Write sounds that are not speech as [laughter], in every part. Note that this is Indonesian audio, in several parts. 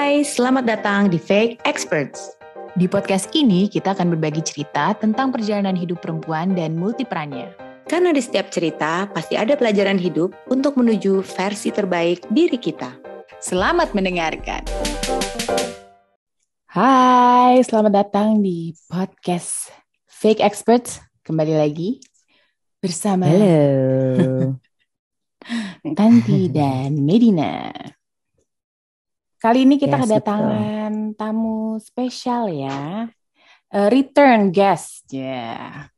Hai, selamat datang di Fake Experts. Di podcast ini kita akan berbagi cerita tentang perjalanan hidup perempuan dan multiperannya. Karena di setiap cerita pasti ada pelajaran hidup untuk menuju versi terbaik diri kita. Selamat mendengarkan. Hai, selamat datang di podcast Fake Experts. Kembali lagi bersama Halo. [laughs] Tanti dan Medina. Kali ini kita Yes, kedatangan tamu spesial ya. A return guest ya.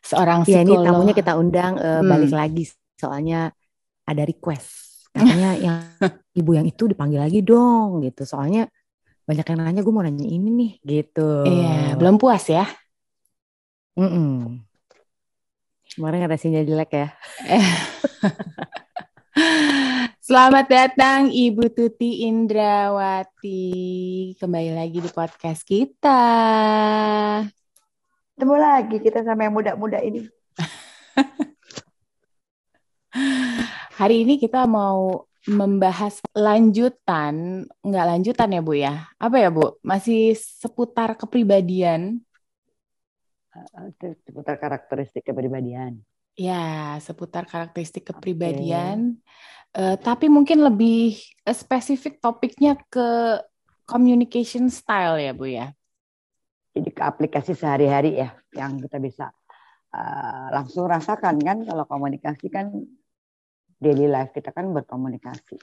Seorang Ya ini psikolog. tamunya kita undang eh, Hmm. balik lagi soalnya ada request katanya [laughs] yang ibu yang itu dipanggil lagi dong gitu soalnya banyak yang nanya gue mau nanya ini nih gitu. Iya, belum puas ya. Mm-mm. Kemarin ada sinyal jelek ya. [laughs] Selamat datang Ibu Tuti Indrawati. Kembali lagi di podcast kita. Ketemu lagi kita sama yang muda-muda ini. [laughs] Hari ini kita mau membahas lanjutan, nggak lanjutan ya Bu ya? Apa ya Bu? Masih seputar kepribadian. Itu seputar karakteristik kepribadian. Ya, seputar karakteristik kepribadian. Eh, tapi mungkin lebih eh, spesifik topiknya ke communication style ya Bu ya? Jadi ke aplikasi sehari-hari ya yang kita bisa uh, langsung rasakan kan kalau komunikasi kan daily life kita kan berkomunikasi.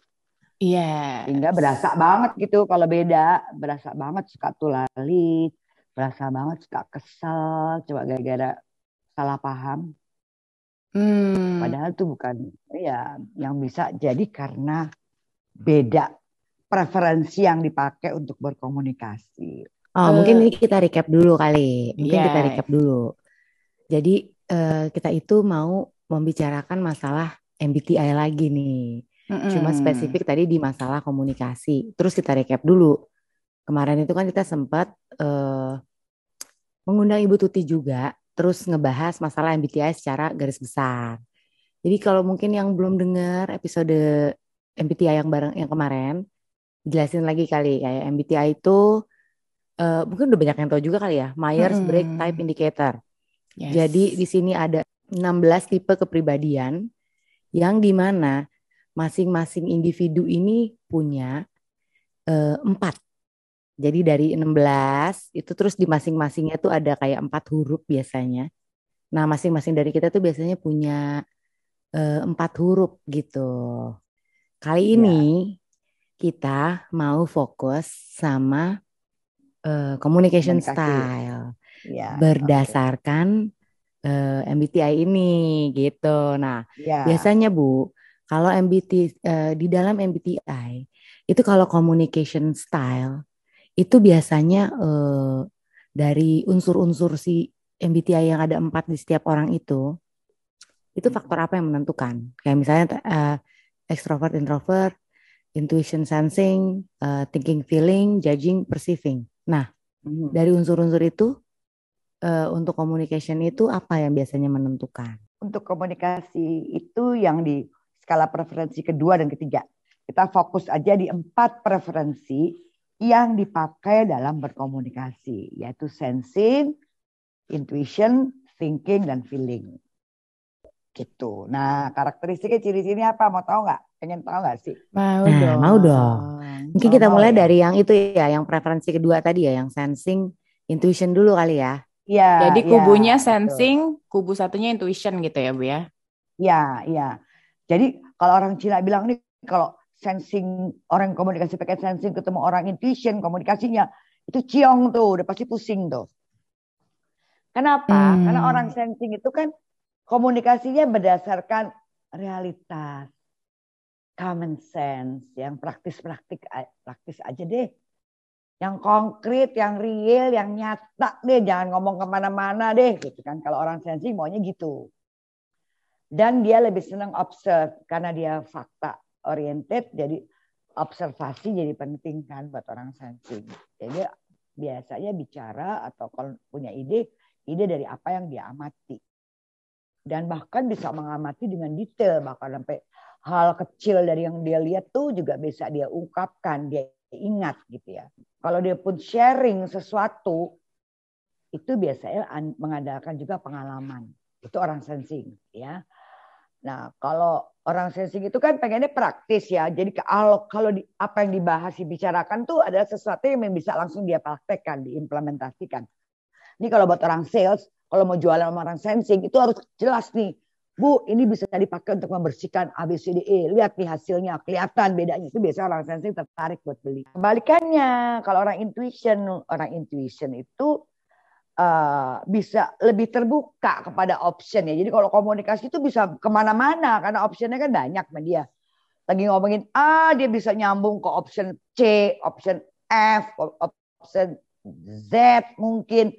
Iya. Sehingga berasa banget gitu kalau beda, berasa banget suka tulalit, berasa banget suka kesel, coba gara-gara salah paham. Hmm. Padahal itu bukan ya yang bisa jadi karena beda preferensi yang dipakai untuk berkomunikasi. Oh Eh, mungkin ini kita recap dulu kali. Mungkin kita Iya. recap dulu. Jadi eh, kita itu mau membicarakan masalah MBTI lagi nih. Cuma Mm-mm. spesifik tadi di masalah komunikasi. Terus kita recap dulu. Kemarin itu kan kita sempat eh, mengundang Ibu Tuti juga, terus ngebahas masalah MBTI secara garis besar. Jadi kalau mungkin yang belum dengar episode MBTI yang bareng yang kemarin, jelasin lagi kali kayak MBTI itu eh, mungkin udah banyak yang tahu juga kali ya, Myers-Briggs Mm-mm. Type Indicator. Yes. Jadi di sini ada 16 tipe kepribadian yang di mana masing-masing individu ini punya eh, empat. Jadi dari 16 itu terus di masing-masingnya tuh ada kayak empat huruf biasanya. Nah masing-masing dari kita tuh biasanya punya eh, empat huruf gitu. Kali Iya. ini kita mau fokus sama eh, communication Komunikasi. style Ya, berdasarkan eh, MBTI ini gitu. Nah. Ya. biasanya Bu, kalau MBT eh, di dalam MBTI itu kalau communication style itu biasanya eh, dari unsur-unsur si MBTI yang ada empat di setiap orang itu, itu faktor apa yang menentukan? Kayak misalnya eh, extrovert, introvert, intuition, sensing, eh, thinking, feeling, judging, perceiving. Nah, Mhm. dari unsur-unsur itu eh, untuk communication itu apa yang biasanya menentukan? untuk komunikasi itu yang di skala preferensi kedua dan ketiga. Kita fokus aja di empat preferensi yang dipakai dalam berkomunikasi, yaitu sensing, intuition, thinking, dan feeling. Gitu. Nah, karakteristiknya ciri-cirinya apa? Mau tahu nggak? Pengen tahu nggak sih? Mau Nah, dong. mau dong. Mungkin Mau kita mulai ya? dari yang itu ya, yang preferensi kedua tadi ya, yang sensing, intuition dulu kali ya. Iya. Jadi iya, kubunya betul. sensing, kubu satunya intuition gitu ya Bu ya? Iya, iya. Jadi kalau orang Cina bilang nih kalau sensing orang komunikasi pakai sensing ketemu orang intuition komunikasinya itu ciong tuh, udah pasti pusing tuh. Kenapa? Hmm. Karena orang sensing itu kan komunikasinya berdasarkan realitas, common sense, yang praktis-praktik praktis aja deh. Yang konkret, yang real, yang nyata deh, jangan ngomong ke mana-mana deh, gitu kan. Kalau orang sensing maunya gitu. Dan dia lebih senang observe karena dia fakta oriented, jadi observasi jadi penting kan buat orang sensing. Jadi biasanya bicara atau kalau punya ide, ide dari apa yang dia amati. Dan bahkan bisa mengamati dengan detail, bahkan sampai hal kecil dari yang dia lihat tuh juga bisa dia ungkapkan, dia ingat gitu ya. Kalau dia pun sharing sesuatu itu biasanya mengandalkan juga pengalaman. Itu orang sensing ya. Nah, kalau orang sensing itu kan pengennya praktis ya. Jadi kalau kalau di, apa yang dibahas dibicarakan tuh adalah sesuatu yang bisa langsung dia praktekkan, diimplementasikan. Ini kalau buat orang sales, kalau mau jualan sama orang sensing itu harus jelas nih. Bu, ini bisa dipakai untuk membersihkan ABCDE. Lihat nih hasilnya, kelihatan bedanya. Itu biasa orang sensing tertarik buat beli. Kebalikannya, kalau orang intuition, orang intuition itu uh, bisa lebih terbuka kepada option ya. Jadi kalau komunikasi itu bisa ke mana-mana karena optionnya kan banyak sama dia. Lagi ngomongin A, dia bisa nyambung ke option C, option F, option Z mungkin.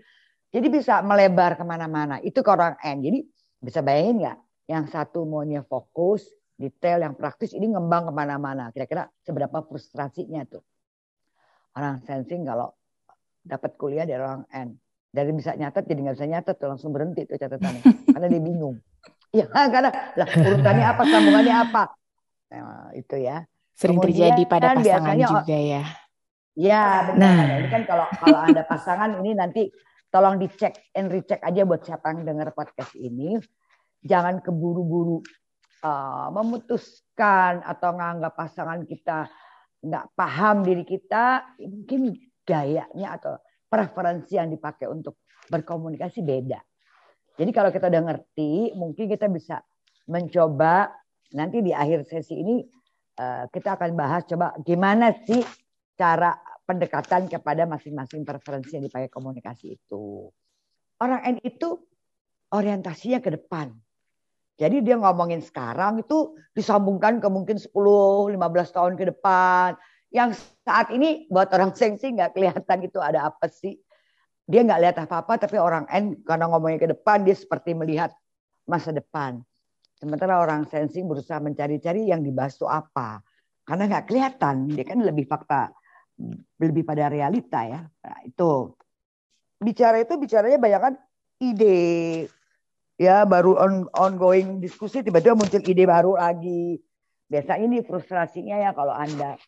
Jadi bisa melebar ke mana-mana. Itu ke orang N. Jadi bisa bayangin nggak? Yang satu maunya fokus, detail, yang praktis ini ngembang ke mana-mana. Kira-kira seberapa frustrasinya tuh. Orang sensing kalau dapat kuliah dari orang N dari bisa nyatet jadi nggak bisa nyatet tuh langsung berhenti tuh catatannya. [laughs] Karena dia bingung. Iya [laughs] karena lah urutannya apa sambungannya apa? Nah, itu ya. Sering Kemudian, terjadi pada pasangan biasanya, juga ya. Ya benar nah. ini kan kalau kalau anda pasangan ini nanti tolong dicek and recheck aja buat siapa yang dengar podcast ini. Jangan keburu-buru uh, memutuskan atau nganggap pasangan kita nggak paham diri kita. Mungkin gayanya atau preferensi yang dipakai untuk berkomunikasi beda. Jadi kalau kita udah ngerti, mungkin kita bisa mencoba nanti di akhir sesi ini eh, kita akan bahas coba gimana sih cara pendekatan kepada masing-masing preferensi yang dipakai komunikasi itu. Orang N itu orientasinya ke depan. Jadi dia ngomongin sekarang itu disambungkan ke mungkin 10, 15 tahun ke depan yang saat ini buat orang [laughs] sengsi nggak kelihatan itu ada apa sih. Dia nggak lihat apa-apa, tapi orang N karena ngomongnya ke depan, dia seperti melihat masa depan. Sementara orang sensing berusaha mencari-cari yang dibahas itu apa. Karena nggak kelihatan, dia kan lebih fakta, lebih pada realita ya. Nah, itu. Bicara itu bicaranya banyak kan ide, ya baru on, ongoing diskusi tiba-tiba muncul ide baru lagi. Biasanya ini frustrasinya ya kalau Anda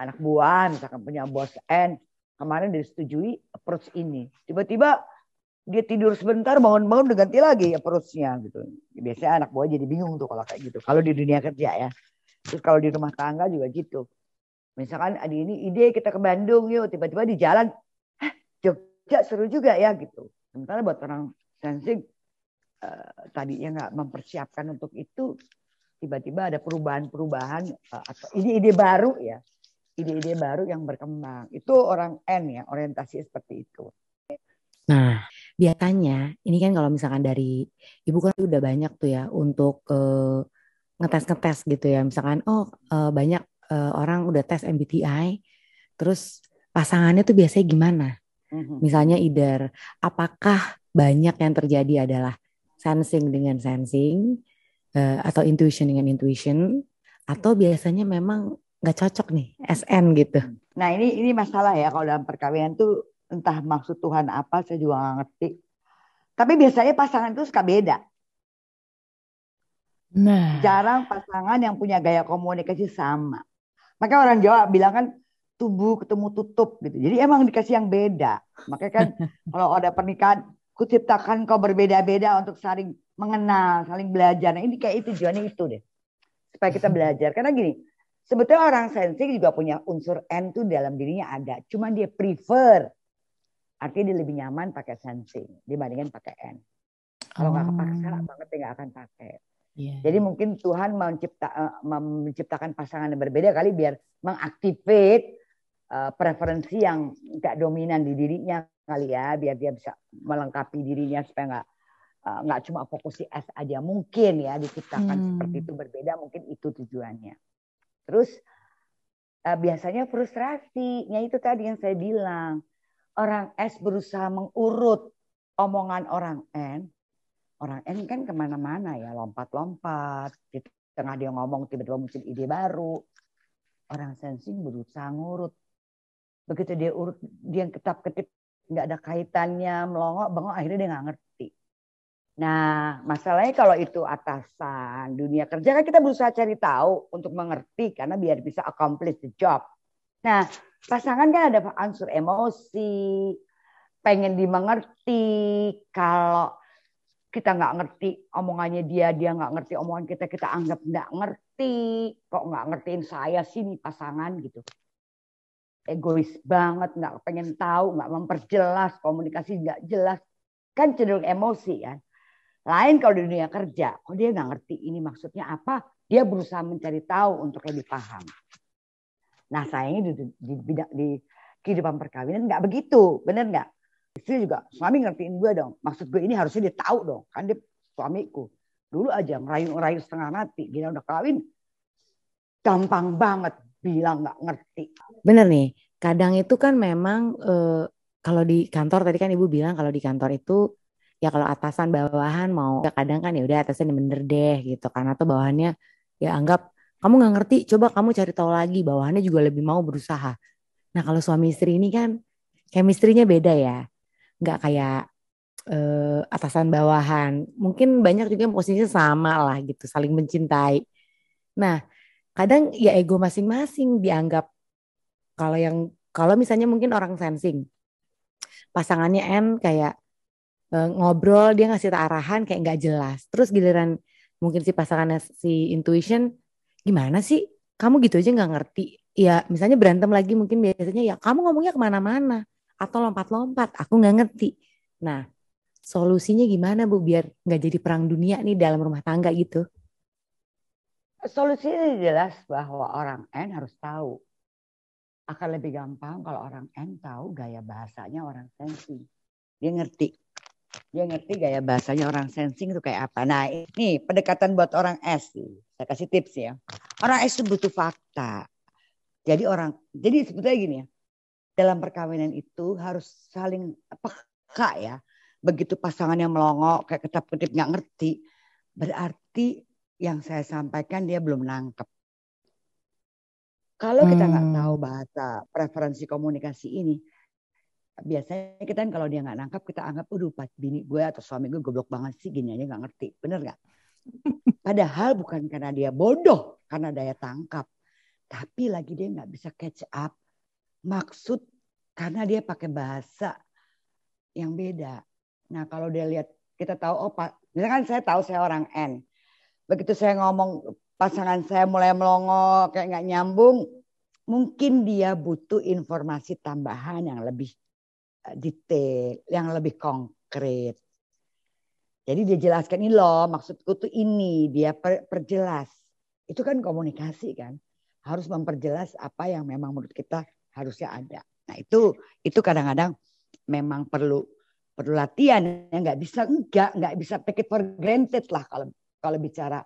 anak buah misalkan punya bos N kemarin disetujui approach ini. Tiba-tiba dia tidur sebentar bangun-bangun udah ganti lagi approach-nya gitu. Biasanya anak buah jadi bingung tuh kalau kayak gitu. Kalau di dunia kerja ya. Terus kalau di rumah tangga juga gitu. Misalkan ada ini ide kita ke Bandung yuk. Tiba-tiba di jalan Hah, Jogja seru juga ya gitu. Sementara buat orang sensing uh, tadinya nggak mempersiapkan untuk itu tiba-tiba ada perubahan-perubahan uh, atau ide-ide baru ya ide-ide baru yang berkembang. Itu orang N ya, orientasi seperti itu. Nah, biasanya ini kan kalau misalkan dari ibu kan udah banyak tuh ya untuk uh, ngetes-ngetes gitu ya. Misalkan oh uh, banyak uh, orang udah tes MBTI, terus pasangannya tuh biasanya gimana? Mm-hmm. Misalnya either apakah banyak yang terjadi adalah sensing dengan sensing uh, atau intuition dengan intuition atau biasanya memang nggak cocok nih SN gitu. Nah ini ini masalah ya kalau dalam perkawinan tuh entah maksud Tuhan apa saya juga nggak ngerti. Tapi biasanya pasangan itu suka beda. Nah. Jarang pasangan yang punya gaya komunikasi sama. Maka orang Jawa bilang kan tubuh ketemu tutup gitu. Jadi emang dikasih yang beda. Makanya kan [laughs] kalau ada pernikahan, kuciptakan kau berbeda-beda untuk saling mengenal, saling belajar. Nah ini kayak itu tujuannya itu deh. Supaya kita [laughs] belajar. Karena gini, Sebetulnya orang sensing juga punya unsur N tuh dalam dirinya ada. Cuma dia prefer. Artinya dia lebih nyaman pakai sensing dibandingkan pakai N. Kalau nggak oh. kepaksa banget dia nggak akan pakai. Yeah. Jadi mungkin Tuhan mencipta, uh, menciptakan pasangan yang berbeda kali biar mengaktifkan uh, preferensi yang nggak dominan di dirinya kali ya, biar dia bisa melengkapi dirinya supaya nggak uh, nggak cuma fokus di S aja mungkin ya diciptakan hmm. seperti itu berbeda mungkin itu tujuannya. Terus uh, biasanya frustrasinya itu tadi yang saya bilang. Orang S berusaha mengurut omongan orang N. Orang N kan ke mana-mana ya, lompat-lompat. Di tengah dia ngomong tiba-tiba muncul ide baru. Orang sensing berusaha ngurut. Begitu dia urut, dia ketap-ketip nggak ada kaitannya, melongok, bengok, akhirnya dia nggak ngerti. Nah, masalahnya kalau itu atasan dunia kerja kan kita berusaha cari tahu untuk mengerti karena biar bisa accomplish the job. Nah, pasangan kan ada unsur emosi, pengen dimengerti. Kalau kita nggak ngerti omongannya dia, dia nggak ngerti omongan kita, kita anggap nggak ngerti. Kok nggak ngertiin saya sih nih pasangan gitu. Egois banget, nggak pengen tahu, nggak memperjelas, komunikasi nggak jelas. Kan cenderung emosi kan. Lain kalau di dunia kerja, kok dia nggak ngerti ini maksudnya apa, dia berusaha mencari tahu untuk lebih paham. Nah sayangnya di, di, di, di kehidupan perkawinan nggak begitu, bener nggak? Istri juga, suami ngertiin gue dong. Maksud gue ini harusnya dia tahu dong, kan dia suamiku. Dulu aja ngerayu-ngerayu setengah mati, gila udah kawin, gampang banget bilang nggak ngerti. Bener nih, kadang itu kan memang eh, kalau di kantor tadi kan ibu bilang kalau di kantor itu ya kalau atasan bawahan mau ya kadang kan ya udah atasan yang bener deh gitu karena tuh bawahannya ya anggap kamu nggak ngerti coba kamu cari tahu lagi bawahannya juga lebih mau berusaha. Nah kalau suami istri ini kan chemistry-nya beda ya. Nggak kayak uh, atasan bawahan. Mungkin banyak juga yang posisinya sama lah gitu saling mencintai. Nah kadang ya ego masing-masing dianggap kalau yang kalau misalnya mungkin orang sensing pasangannya N kayak ngobrol dia ngasih arahan kayak nggak jelas. Terus giliran mungkin si pasangannya si intuition gimana sih? Kamu gitu aja nggak ngerti. Ya misalnya berantem lagi mungkin biasanya ya kamu ngomongnya ke mana-mana atau lompat-lompat aku nggak ngerti. Nah solusinya gimana bu biar nggak jadi perang dunia nih dalam rumah tangga gitu? Solusinya jelas bahwa orang N harus tahu. Akan lebih gampang kalau orang N tahu gaya bahasanya orang sensing dia ngerti dia ngerti gaya bahasanya orang sensing itu kayak apa. Nah ini pendekatan buat orang S. Saya kasih tips ya. Orang S itu butuh fakta. Jadi orang, jadi sebetulnya gini ya. Dalam perkawinan itu harus saling peka ya. Begitu pasangannya melongo kayak ketap-ketip nggak ngerti. Berarti yang saya sampaikan dia belum nangkep. Kalau kita nggak hmm. tahu bahasa preferensi komunikasi ini, biasanya kita kan kalau dia nggak nangkap kita anggap udah pas bini gue atau suami gue goblok banget sih gini aja nggak ngerti. Bener nggak? [laughs] Padahal bukan karena dia bodoh karena daya tangkap. Tapi lagi dia nggak bisa catch up. Maksud karena dia pakai bahasa yang beda. Nah kalau dia lihat kita tahu oh pak misalkan saya tahu saya orang N. Begitu saya ngomong pasangan saya mulai melongo kayak nggak nyambung mungkin dia butuh informasi tambahan yang lebih detail, yang lebih konkret. Jadi dia jelaskan ini loh, maksudku tuh ini, dia per, perjelas. Itu kan komunikasi kan. Harus memperjelas apa yang memang menurut kita harusnya ada. Nah itu itu kadang-kadang memang perlu perlu latihan ya nggak bisa enggak nggak bisa take it for granted lah kalau kalau bicara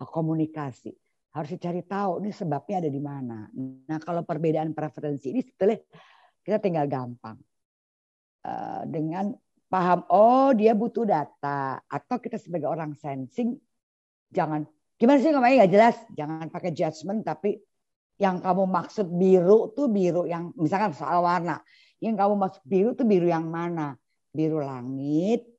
komunikasi harus dicari tahu ini sebabnya ada di mana. Nah kalau perbedaan preferensi ini setelah kita tinggal gampang Eh, dengan paham oh dia butuh data. Atau kita sebagai orang sensing jangan gimana sih ngomongnya? Nggak jelas. Jangan pakai judgment tapi yang kamu maksud biru tuh biru yang misalkan soal warna. Yang kamu maksud biru tuh biru yang mana? Biru langit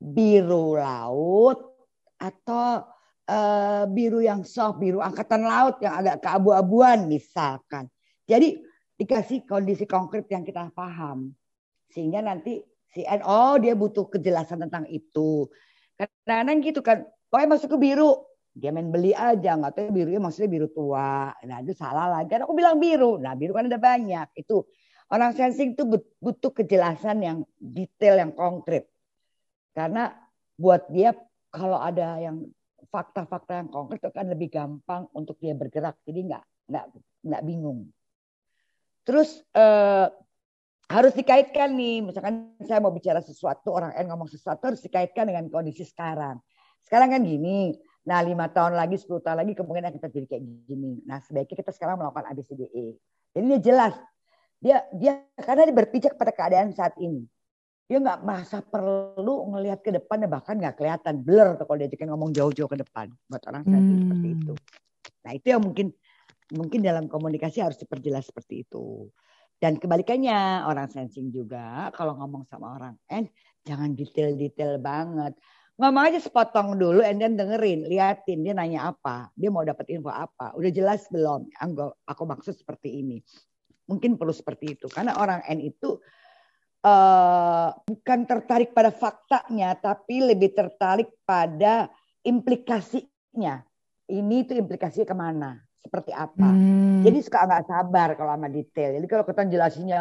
biru laut atau uh, biru yang soft biru angkatan laut yang agak keabu-abuan misalkan. Jadi dikasih kondisi konkret yang kita paham. Sehingga nanti si N, oh dia butuh kejelasan tentang itu. Kadang-kadang gitu kan, pokoknya masuk ke biru. Dia main beli aja, nggak tahu birunya maksudnya biru tua. Nah itu salah lagi. Kan aku bilang biru. Nah biru kan ada banyak. Itu orang sensing itu butuh kejelasan yang detail, yang konkret. Karena buat dia kalau ada yang fakta-fakta yang konkret itu kan lebih gampang untuk dia bergerak. Jadi nggak nggak nggak bingung. Terus eh, harus dikaitkan nih, misalkan saya mau bicara sesuatu, orang N ngomong sesuatu harus dikaitkan dengan kondisi sekarang. Sekarang kan gini, nah lima tahun lagi, 10 tahun lagi kemungkinan kita jadi kayak gini. Nah sebaiknya kita sekarang melakukan ABCDE. Jadi dia jelas, dia dia karena dia berpijak pada keadaan saat ini. Dia nggak masa perlu ngelihat ke depan, bahkan nggak kelihatan blur kalau diajakin ngomong jauh-jauh ke depan buat orang saat ini hmm. seperti itu. Nah itu yang mungkin mungkin dalam komunikasi harus diperjelas seperti itu. Dan kebalikannya orang sensing juga kalau ngomong sama orang N jangan detail-detail banget. ngomong aja sepotong dulu and then dengerin, liatin dia nanya apa, dia mau dapat info apa, udah jelas belum? Aku, aku maksud seperti ini. Mungkin perlu seperti itu karena orang N itu uh, bukan tertarik pada faktanya, tapi lebih tertarik pada implikasinya. Ini itu implikasinya ke mana, seperti apa. Hmm. Jadi suka nggak sabar kalau sama detail. Jadi kalau kita jelasinnya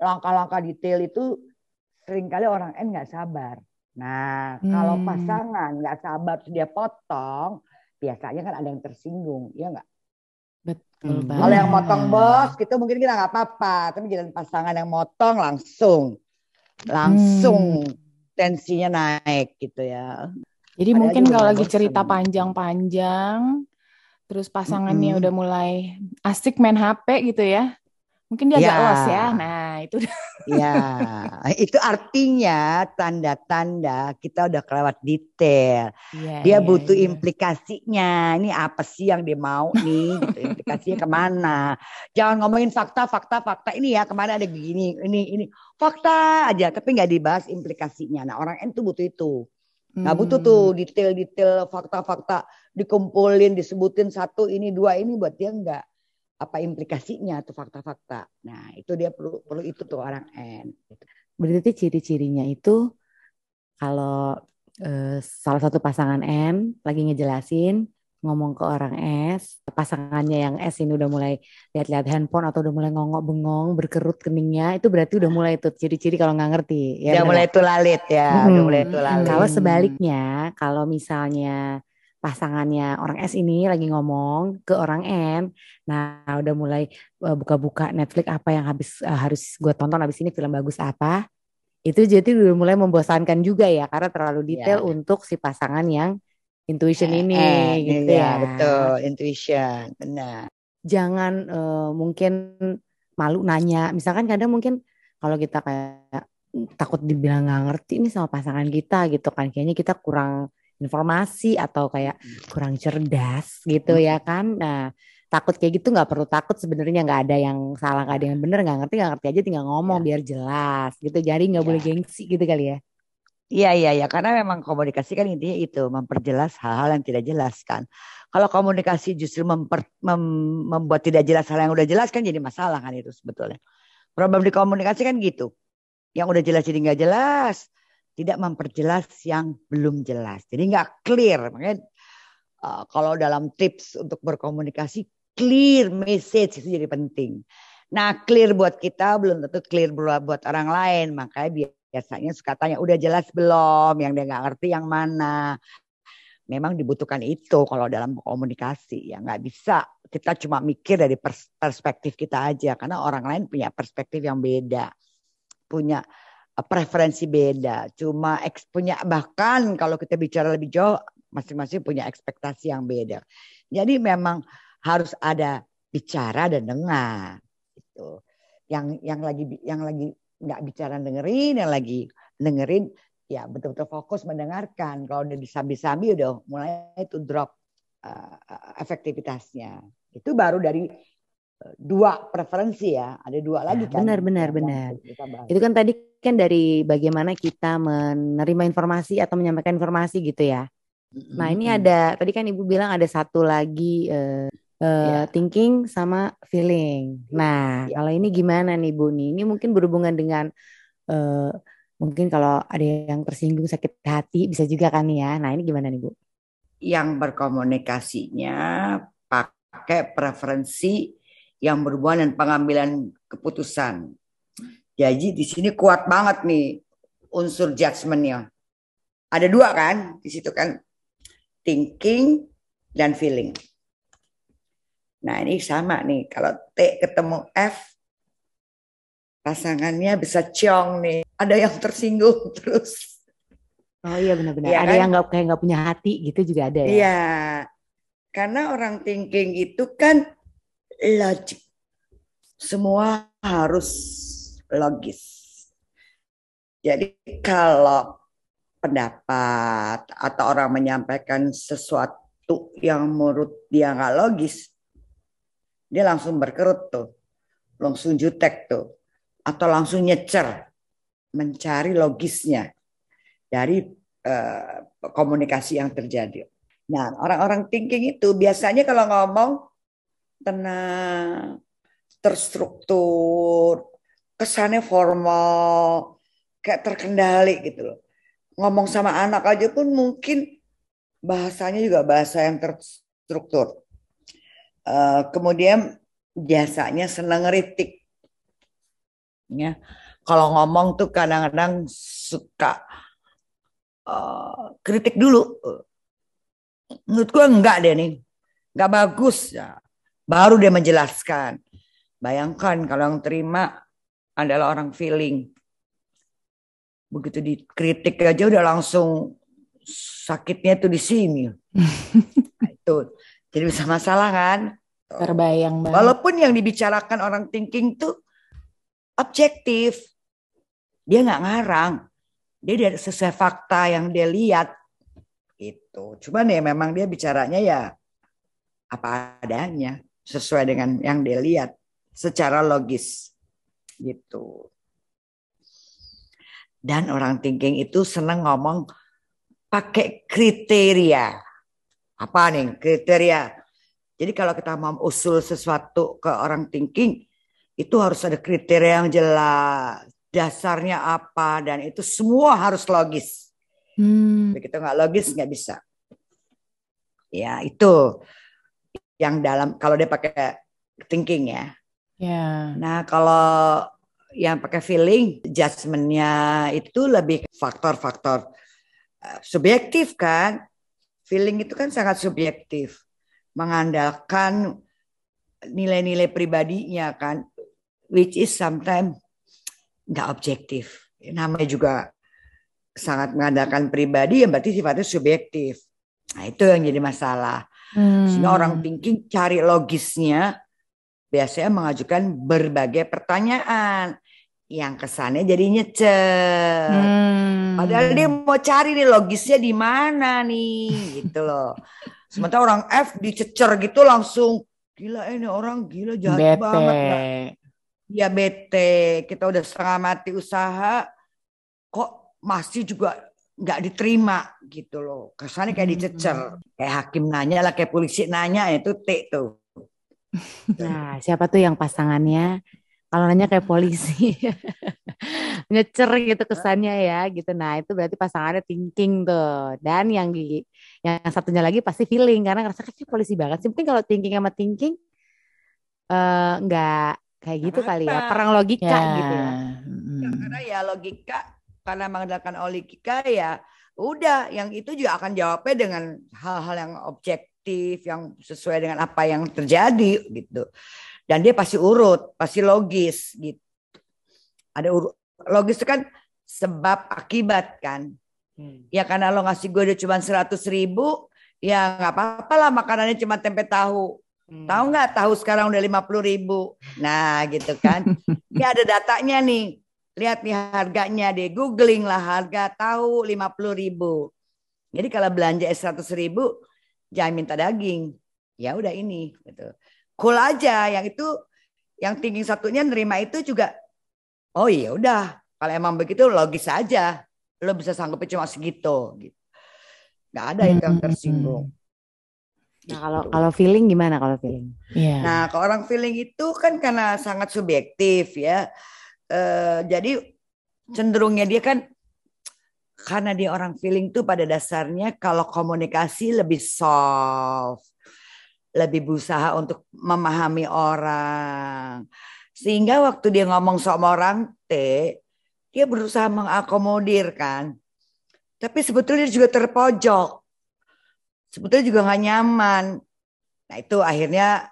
langkah-langkah detail itu sering kali orang N nggak sabar. Nah, hmm. kalau pasangan nggak sabar dia potong, biasanya kan ada yang tersinggung, ya nggak? Betul hmm. Kalau yang motong bos, gitu mungkin kita nggak apa-apa, tapi jangan pasangan yang motong langsung, langsung hmm. tensinya naik gitu ya. Jadi ada mungkin kalau lagi cerita panjang-panjang, terus pasangannya hmm. udah mulai asik main HP gitu ya, Mungkin dia ya. agak los ya. Nah, itu Ya, itu artinya tanda-tanda kita udah kelewat detail. Ya, dia ya, butuh ya. implikasinya. Ini apa sih yang dia mau nih? gitu. Implikasinya ke mana? Jangan ngomongin fakta, fakta, fakta. Ini ya ke mana ada begini, ini, ini. Fakta aja, tapi nggak dibahas implikasinya. Nah, orang N tuh butuh itu. Nggak butuh tuh hmm. detail-detail fakta-fakta dikumpulin, disebutin satu ini dua ini buat dia enggak apa implikasinya tuh fakta-fakta. Nah, itu dia perlu perlu itu tuh orang N. Berarti ciri-cirinya itu kalau eh, salah satu pasangan N lagi ngejelasin ngomong ke orang S, pasangannya yang S ini udah mulai lihat-lihat handphone atau udah mulai ngongok bengong, berkerut keningnya, itu berarti udah mulai itu ciri-ciri kalau nggak ngerti. Ya, udah mulai itu lalit ya, hmm. udah mulai itu lalit. Kalau sebaliknya, kalau misalnya pasangannya orang S ini lagi ngomong ke orang N. Nah, udah mulai uh, buka-buka Netflix apa yang habis uh, harus gue tonton habis ini film bagus apa. Itu jadi udah mulai membosankan juga ya karena terlalu detail ya. untuk si pasangan yang intuition eh, ini eh, gitu ya. ya. Betul, intuition. Benar. Jangan uh, mungkin malu nanya. Misalkan kadang mungkin kalau kita kayak takut dibilang nggak ngerti ini sama pasangan kita gitu kan kayaknya kita kurang informasi atau kayak kurang cerdas gitu ya kan. Nah, takut kayak gitu nggak perlu takut sebenarnya nggak ada yang salah nggak ada yang benar nggak ngerti nggak ngerti aja tinggal ngomong ya. biar jelas gitu jadi nggak ya. boleh gengsi gitu kali ya Iya iya iya karena memang komunikasi kan intinya itu memperjelas hal-hal yang tidak jelas kan. Kalau komunikasi justru memper, mem, membuat tidak jelas hal yang udah jelas kan jadi masalah kan itu sebetulnya. Problem di komunikasi kan gitu. Yang udah jelas jadi nggak jelas tidak memperjelas yang belum jelas. Jadi nggak clear. Makanya uh, kalau dalam tips untuk berkomunikasi clear message itu jadi penting. Nah clear buat kita belum tentu clear buat orang lain. Makanya biasanya suka tanya udah jelas belum yang dia nggak ngerti yang mana. Memang dibutuhkan itu kalau dalam komunikasi ya nggak bisa kita cuma mikir dari perspektif kita aja karena orang lain punya perspektif yang beda punya preferensi beda. Cuma punya bahkan kalau kita bicara lebih jauh masing-masing punya ekspektasi yang beda. Jadi memang harus ada bicara dan dengar gitu. Yang yang lagi yang lagi nggak bicara dengerin, yang lagi dengerin ya betul-betul fokus mendengarkan. Kalau udah disambi-sambi udah mulai itu drop uh, efektivitasnya. Itu baru dari dua preferensi ya, ada dua lagi kan. Benar, benar, benar. Itu kan tadi kan dari bagaimana kita menerima informasi atau menyampaikan informasi gitu ya. Nah ini ada tadi kan ibu bilang ada satu lagi uh, uh, yeah. thinking sama feeling. Nah yeah. kalau ini gimana nih bu nih? Ini mungkin berhubungan dengan uh, mungkin kalau ada yang tersinggung sakit hati bisa juga kan ya. Nah ini gimana nih bu? Yang berkomunikasinya pakai preferensi yang berhubungan dengan pengambilan keputusan. Jadi di sini kuat banget nih unsur judgementnya. Ada dua kan di situ kan thinking dan feeling. Nah ini sama nih kalau T ketemu F pasangannya bisa ciong nih. Ada yang tersinggung [laughs] terus. Oh iya benar-benar. Ya, ada kan? yang nggak kayak nggak punya hati gitu juga ada ya. Iya. Karena orang thinking itu kan logik. Semua harus logis. Jadi kalau pendapat atau orang menyampaikan sesuatu yang menurut dia nggak logis, dia langsung berkerut tuh, langsung jutek tuh, atau langsung nyecer, mencari logisnya dari uh, komunikasi yang terjadi. Nah, orang-orang thinking itu biasanya kalau ngomong tenang, terstruktur, kesannya formal, kayak terkendali gitu loh. Ngomong sama anak aja pun mungkin bahasanya juga bahasa yang terstruktur. Uh, kemudian biasanya senang ngeritik. Ya, kalau ngomong tuh kadang-kadang suka uh, kritik dulu. Menurut gue enggak deh nih, enggak bagus ya. Baru dia menjelaskan. Bayangkan kalau yang terima adalah orang feeling. Begitu dikritik aja udah langsung sakitnya tuh di sini. [laughs] nah, itu jadi bisa masalah kan? Terbayang banget. Walaupun yang dibicarakan orang thinking tuh objektif, dia nggak ngarang, dia dari sesuai fakta yang dia lihat itu. Cuman ya memang dia bicaranya ya apa adanya, sesuai dengan yang dia lihat secara logis gitu. Dan orang thinking itu senang ngomong pakai kriteria. Apa nih kriteria? Jadi kalau kita mau usul sesuatu ke orang thinking, itu harus ada kriteria yang jelas. Dasarnya apa dan itu semua harus logis. Hmm. Begitu nggak logis nggak bisa. Ya itu yang dalam kalau dia pakai thinking ya. Yeah. Nah kalau yang pakai feeling, judgementnya itu lebih faktor-faktor uh, subjektif kan. Feeling itu kan sangat subjektif, mengandalkan nilai-nilai pribadinya kan, which is sometimes nggak objektif. Namanya juga sangat mengandalkan pribadi, yang berarti sifatnya subjektif. Nah itu yang jadi masalah. Hmm. Sehingga orang thinking cari logisnya biasanya mengajukan berbagai pertanyaan yang kesannya jadi nyecer. Hmm. Padahal dia mau cari nih logisnya di mana nih gitu loh. [laughs] Sementara orang F dicecer gitu langsung gila ini orang gila jahat bete. banget. Gak? Ya bete, kita udah setengah mati usaha kok masih juga nggak diterima gitu loh. Kesannya kayak dicecer. Hmm. Kayak hakim nanya lah, kayak polisi nanya itu T tuh. [laughs] Nah, siapa tuh yang pasangannya kalau nanya kayak polisi [laughs] nyecer gitu kesannya ya gitu. Nah, itu berarti pasangannya thinking tuh. Dan yang di yang satunya lagi pasti feeling karena ngerasa kayak polisi banget sih. Mungkin kalau thinking sama thinking uh, nggak kayak gitu kali ya. Perang logika ya. gitu ya. Hmm. Karena ya logika karena mengandalkan logika ya udah yang itu juga akan jawabnya dengan hal-hal yang objek objektif, yang sesuai dengan apa yang terjadi gitu. Dan dia pasti urut, pasti logis gitu. Ada urut logis itu kan sebab akibat kan. Hmm. Ya karena lo ngasih gue udah cuma seratus ribu, ya nggak apa-apa lah makanannya cuma tempe tahu. Hmm. Tahu nggak tahu sekarang udah lima puluh ribu. Nah gitu kan. Ini [laughs] ada datanya nih. Lihat nih harganya deh. Googling lah harga tahu lima puluh ribu. Jadi kalau belanja seratus ribu, jangan minta daging. Ya udah ini gitu. Cool aja yang itu yang tinggi satunya nerima itu juga oh iya udah kalau emang begitu logis aja lo bisa sanggupnya cuma segitu gitu. Gak ada itu yang tersinggung. Nah kalau gitu. kalau feeling gimana kalau feeling? Yeah. Nah kalau orang feeling itu kan karena sangat subjektif ya. Uh, jadi cenderungnya dia kan karena dia orang feeling tuh pada dasarnya kalau komunikasi lebih soft, lebih berusaha untuk memahami orang. Sehingga waktu dia ngomong sama orang T, dia berusaha mengakomodir kan. Tapi sebetulnya dia juga terpojok. Sebetulnya juga nggak nyaman. Nah itu akhirnya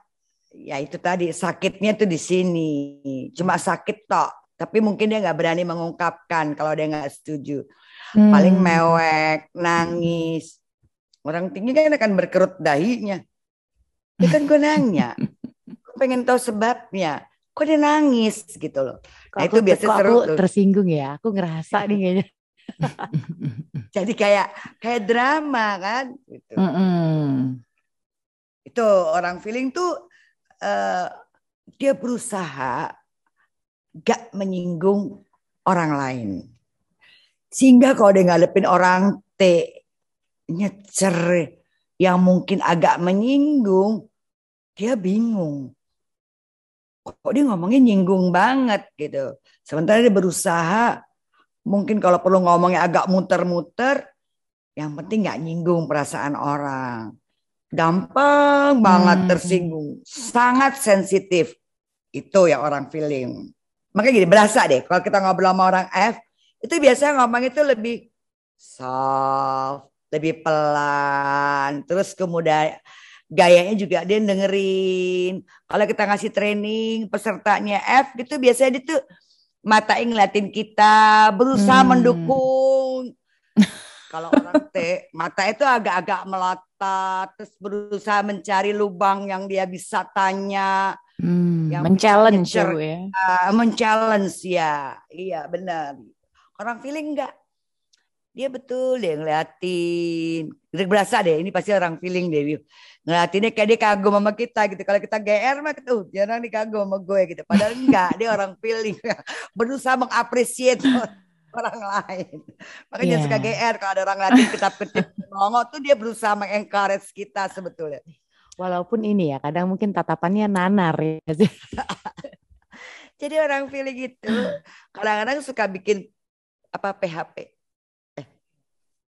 ya itu tadi sakitnya tuh di sini. Cuma sakit tok. Tapi mungkin dia nggak berani mengungkapkan kalau dia nggak setuju hmm. paling mewek, nangis. Orang tinggi kan akan berkerut dahinya. Ya kan gue nanya, [laughs] gue pengen tahu sebabnya. Kok dia nangis gitu loh. Nah, itu biasa seru aku tuh. tersinggung ya. Aku ngerasa nih kayaknya. [laughs] Jadi kayak kayak drama kan. Gitu. Mm -hmm. Itu orang feeling tuh uh, dia berusaha gak menyinggung orang lain Sehingga kalau dia ngadepin orang T nyecer yang mungkin agak menyinggung, dia bingung. Kok dia ngomongnya nyinggung banget gitu. Sementara dia berusaha mungkin kalau perlu ngomongnya agak muter-muter, yang penting nggak nyinggung perasaan orang. Gampang banget hmm. tersinggung, sangat sensitif. Itu ya orang feeling. Makanya gini, berasa deh kalau kita ngobrol sama orang F, itu biasanya ngomong itu lebih soft, lebih pelan, terus kemudian gayanya juga dia dengerin. Kalau kita ngasih training pesertanya F gitu biasanya dia tuh mata ngeliatin kita, berusaha hmm. mendukung. [laughs] Kalau orang T, mata itu agak-agak melotot, terus berusaha mencari lubang yang dia bisa tanya. Hmm, yang men-challenge ya, ya. Men-challenge ya. Iya, benar. Orang feeling enggak? Dia betul dia ngeliatin. Berasa deh, ini pasti orang feeling deh. Ngeliatinnya kayak dia kagum sama kita gitu. Kalau kita GR mah gitu, jarang nih kagum sama gue gitu. Padahal enggak, dia orang feeling. [laughs] Berusaha mengapresiasi orang lain. Makanya yeah. suka GR kalau ada orang ngeliatin kita ketip nongol tuh dia berusaha mengencourage kita sebetulnya. Walaupun ini ya, kadang mungkin tatapannya nanar ya. Jadi orang feeling gitu kadang-kadang suka bikin apa PHP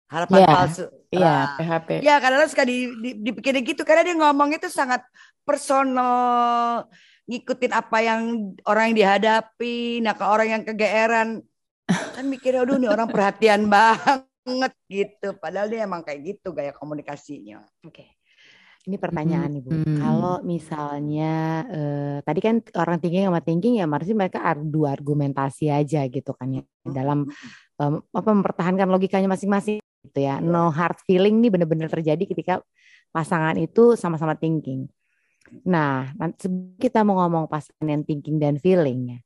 harapan yeah. palsu. Iya, yeah, PHP. Ya, kadang-kadang suka di, di, dipikirin gitu karena dia ngomong itu sangat personal, ngikutin apa yang orang yang dihadapi. Nah, ke orang yang kegeeran kan mikirnya aduh nih orang perhatian [laughs] banget gitu. Padahal dia emang kayak gitu gaya komunikasinya. Oke. Okay. Ini pertanyaan. Ibu. Hmm. Kalau misalnya eh, tadi kan orang thinking sama thinking ya harusnya mereka adu argumentasi aja gitu kan ya dalam um, apa mempertahankan logikanya masing-masing gitu ya. No hard feeling ini benar-benar terjadi ketika pasangan itu sama-sama thinking. Nah, kita mau ngomong pasangan yang thinking dan feeling ya.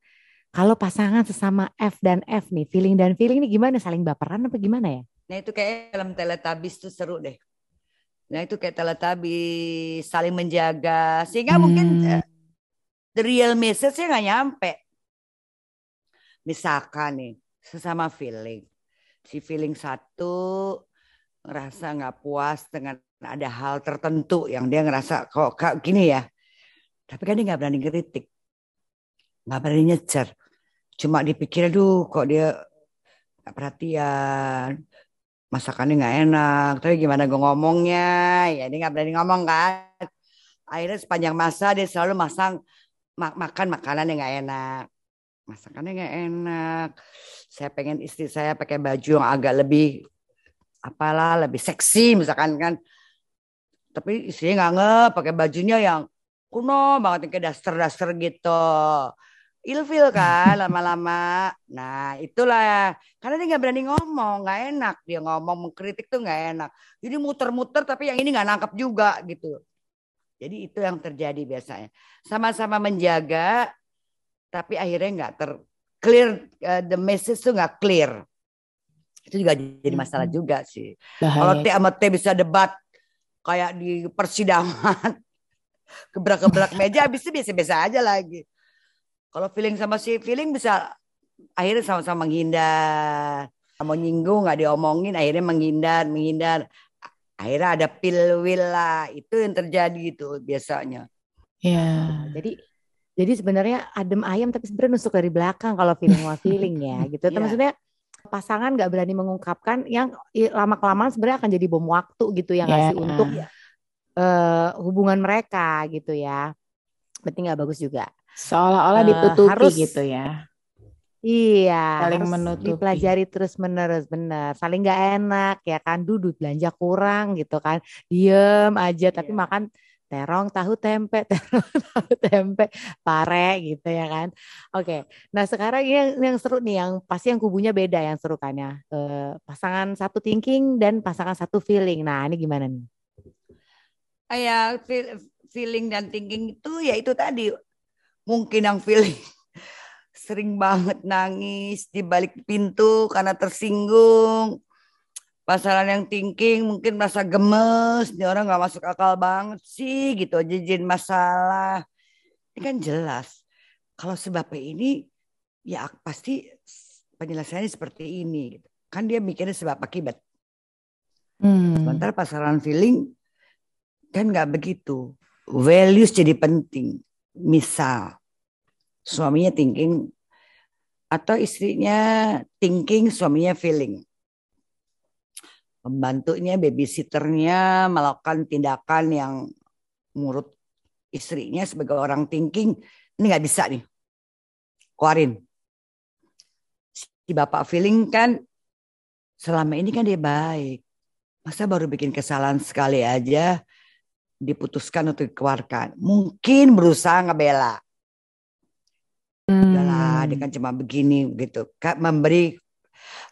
Kalau pasangan sesama F dan F nih, feeling dan feeling ini gimana? Saling baperan apa gimana ya? Nah itu kayak dalam teletabis tuh seru deh. Nah itu kayak teletabis saling menjaga. Sehingga hmm. mungkin uh, the real message-nya nggak nyampe. Misalkan nih, sesama feeling si feeling satu ngerasa nggak puas dengan ada hal tertentu yang dia ngerasa kok kak gini ya tapi kan dia nggak berani kritik nggak berani nyecer cuma dipikir aduh kok dia nggak perhatian masakannya nggak enak tapi gimana gue ngomongnya? Ya dia nggak berani ngomong kan? Akhirnya sepanjang masa dia selalu masang mak makan makanan yang nggak enak. Masakannya nggak enak. Saya pengen istri saya pakai baju yang agak lebih apalah lebih seksi misalkan kan? Tapi istrinya nggak nge pakai bajunya yang kuno banget yang kayak daster-daster gitu ilfil kan lama-lama. Nah itulah. Karena dia nggak berani ngomong nggak enak. Dia ngomong mengkritik tuh nggak enak. Jadi muter-muter tapi yang ini nggak nangkep juga gitu. Jadi itu yang terjadi biasanya. Sama-sama menjaga tapi akhirnya nggak ter clear uh, the message tuh nggak clear. Itu juga jadi masalah hmm. juga sih. Kalau T sama T bisa debat kayak di persidangan. [laughs] Kebrak-kebrak meja habis itu biasa-biasa aja lagi kalau feeling sama si feeling bisa akhirnya sama-sama menghindar mau nyinggung nggak diomongin akhirnya menghindar menghindar akhirnya ada pil will lah itu yang terjadi itu biasanya ya jadi jadi sebenarnya adem ayam tapi sebenarnya nusuk dari belakang kalau feeling wa feeling ya [laughs] gitu. yeah. Maksudnya pasangan nggak berani mengungkapkan yang lama kelamaan sebenarnya akan jadi bom waktu gitu yang yeah. ngasih untuk uh, hubungan mereka gitu ya. Berarti nggak bagus juga. Seolah-olah uh, ditutupi harus, gitu ya. Iya, saling menutupi. Dipelajari terus menerus, benar. Saling nggak enak ya kan, duduk belanja kurang gitu kan, diem aja tapi yeah. makan terong tahu tempe [laughs] terong tahu tempe pare gitu ya kan oke nah sekarang yang yang seru nih yang pasti yang kubunya beda yang seru kan ya eh, pasangan satu thinking dan pasangan satu feeling nah ini gimana nih ya feeling dan thinking itu ya itu tadi mungkin yang feeling [laughs] sering banget nangis di balik pintu karena tersinggung pasaran yang thinking mungkin merasa gemes ini orang nggak masuk akal banget sih gitu aja jin masalah ini kan jelas kalau sebabnya ini ya pasti penjelasannya seperti ini gitu. kan dia mikirnya sebab akibat. Hmm. Sementara pasaran feeling kan nggak begitu. Values jadi penting. Misal suaminya thinking atau istrinya thinking, suaminya feeling. Pembantunya, babysitternya melakukan tindakan yang menurut istrinya sebagai orang thinking, ini nggak bisa nih. Keluarin. Si bapak feeling kan selama ini kan dia baik. Masa baru bikin kesalahan sekali aja diputuskan untuk dikeluarkan. Mungkin berusaha ngebela. Hmm. Udahlah, dia kan cuma begini gitu. Kak memberi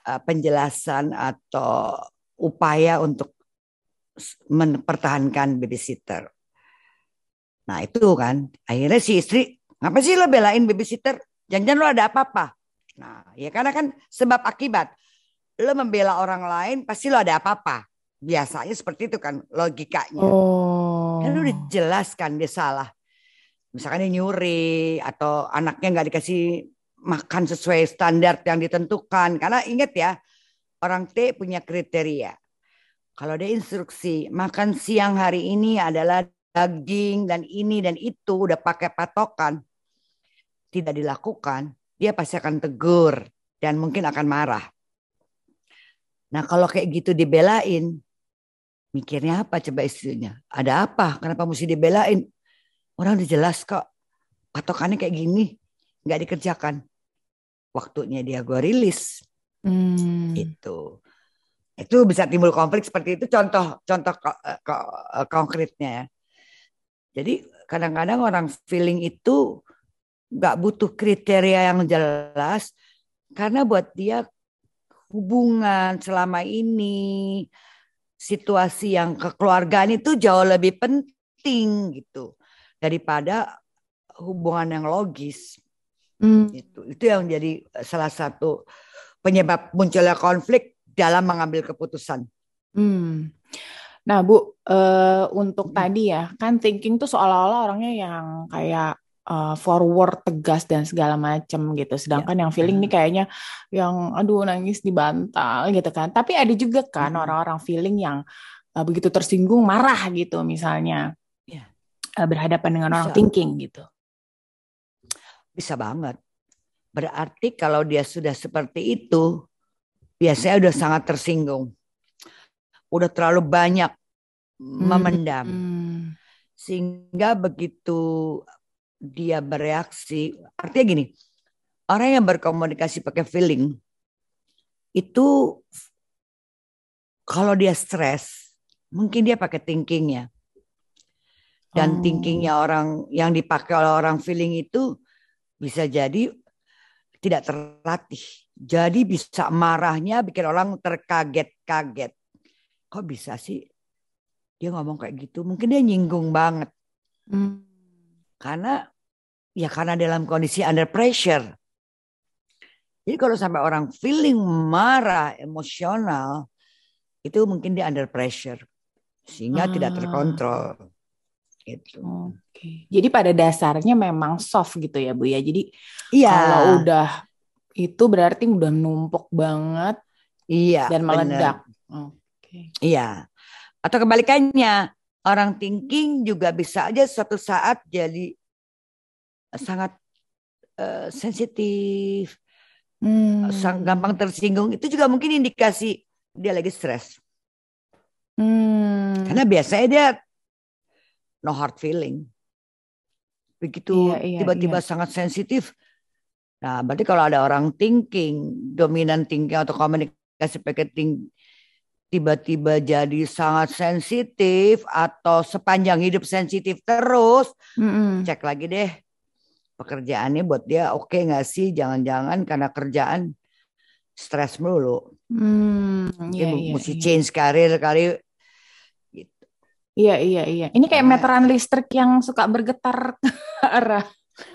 uh, penjelasan atau upaya untuk mempertahankan babysitter. Nah itu kan, akhirnya si istri, ngapa sih lo belain babysitter? Jangan-jangan lo ada apa-apa. Nah ya karena kan sebab akibat. Lo membela orang lain, pasti lo ada apa-apa. Biasanya seperti itu kan logikanya. Oh. Kan udah jelas kan dia salah. Misalkan dia nyuri atau anaknya nggak dikasih makan sesuai standar yang ditentukan. Karena ingat ya, orang T punya kriteria. Kalau dia instruksi, makan siang hari ini adalah daging dan ini dan itu udah pakai patokan. Tidak dilakukan, dia pasti akan tegur dan mungkin akan marah. Nah kalau kayak gitu dibelain, mikirnya apa coba istrinya? Ada apa? Kenapa mesti dibelain? Orang udah jelas kok. Patokannya kayak gini. Nggak dikerjakan. Waktunya dia gue rilis. Hmm. Itu. Itu bisa timbul konflik seperti itu. Contoh contoh ko- eh, ko- eh, konkretnya ya. Jadi kadang-kadang orang feeling itu nggak butuh kriteria yang jelas. Karena buat dia hubungan selama ini situasi yang kekeluargaan itu jauh lebih penting gitu daripada hubungan yang logis Hmm. itu itu yang jadi salah satu penyebab munculnya konflik dalam mengambil keputusan Hmm. Nah, Bu, eh, untuk Hmm. tadi ya, kan thinking tuh seolah-olah orangnya yang kayak eh, forward, tegas dan segala macem gitu. Sedangkan yang feeling nih kayaknya yang aduh nangis di bantal gitu kan. Tapi ada juga kan Mm-mm. orang-orang feeling yang eh, begitu tersinggung marah gitu misalnya. Iya. Eh, berhadapan dengan orang Bisa. thinking gitu. bisa banget berarti kalau dia sudah seperti itu biasanya udah sangat tersinggung udah terlalu banyak memendam Hmm. sehingga begitu dia bereaksi. Artinya gini orang yang berkomunikasi pakai feeling itu kalau dia stres mungkin dia pakai thinkingnya. Oh. dan thinkingnya orang yang dipakai oleh orang feeling itu bisa jadi tidak terlatih. Jadi bisa marahnya bikin orang terkaget-kaget. Kok bisa sih dia ngomong kayak gitu? Mungkin dia nyinggung banget. Hmm. Karena ya karena dalam kondisi under pressure. Jadi kalau sampai orang feeling marah, emosional, itu mungkin dia under pressure sehingga tidak Ah. terkontrol. Gitu. Oke. Jadi pada dasarnya memang soft gitu ya, Bu ya. Jadi Iya. kalau udah itu berarti udah numpuk banget iya dan meledak. Oke. Iya. Atau kebalikannya, orang thinking juga bisa aja suatu saat jadi sangat eh, sensitif, Hmm. sang- gampang tersinggung. Itu juga mungkin indikasi dia lagi stres. Hmm. Karena biasanya dia no hard feeling. Begitu Iya, iya, tiba-tiba iya. sangat sensitif. Nah, berarti kalau ada orang thinking, dominan thinking atau komunikasi paketing tiba-tiba jadi sangat sensitif atau sepanjang hidup sensitif terus, Mm-mm. cek lagi deh pekerjaannya buat dia oke nggak sih? Jangan-jangan karena kerjaan stres melulu. Hmm. Mungkin Iya, iya, mesti iya. change karir kali. Iya, iya, iya. Ini kayak Karena- meteran listrik yang suka bergetar [laughs] ke arah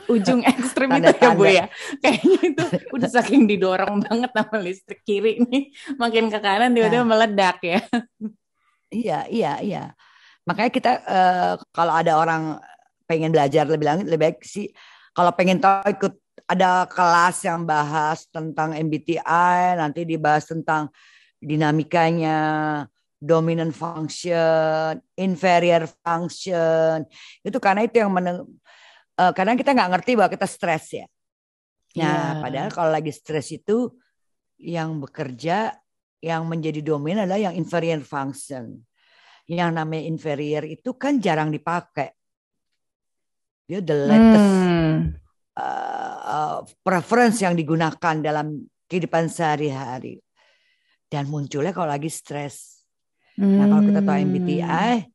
ujung ekstrim itu ya, Bu ya. Kayaknya itu udah saking didorong banget sama listrik kiri nih. Makin ke kanan tiba-tiba Ya. meledak ya. Iya, iya, iya. Makanya kita eh, kalau ada orang pengen belajar lebih lanjut lebih baik sih kalau pengen tahu ikut ada kelas yang bahas tentang MBTI, nanti dibahas tentang dinamikanya, dominant function, inferior function. Itu karena itu yang uh, kadang kita nggak ngerti bahwa kita stres ya. Nah, yeah. padahal kalau lagi stres itu yang bekerja yang menjadi dominan adalah yang inferior function. Yang namanya inferior itu kan jarang dipakai. Dia the latest hmm. uh, uh, preference yang digunakan dalam kehidupan sehari-hari. Dan munculnya kalau lagi stres. Hmm. Nah kalau kita tahu MBTI, hmm.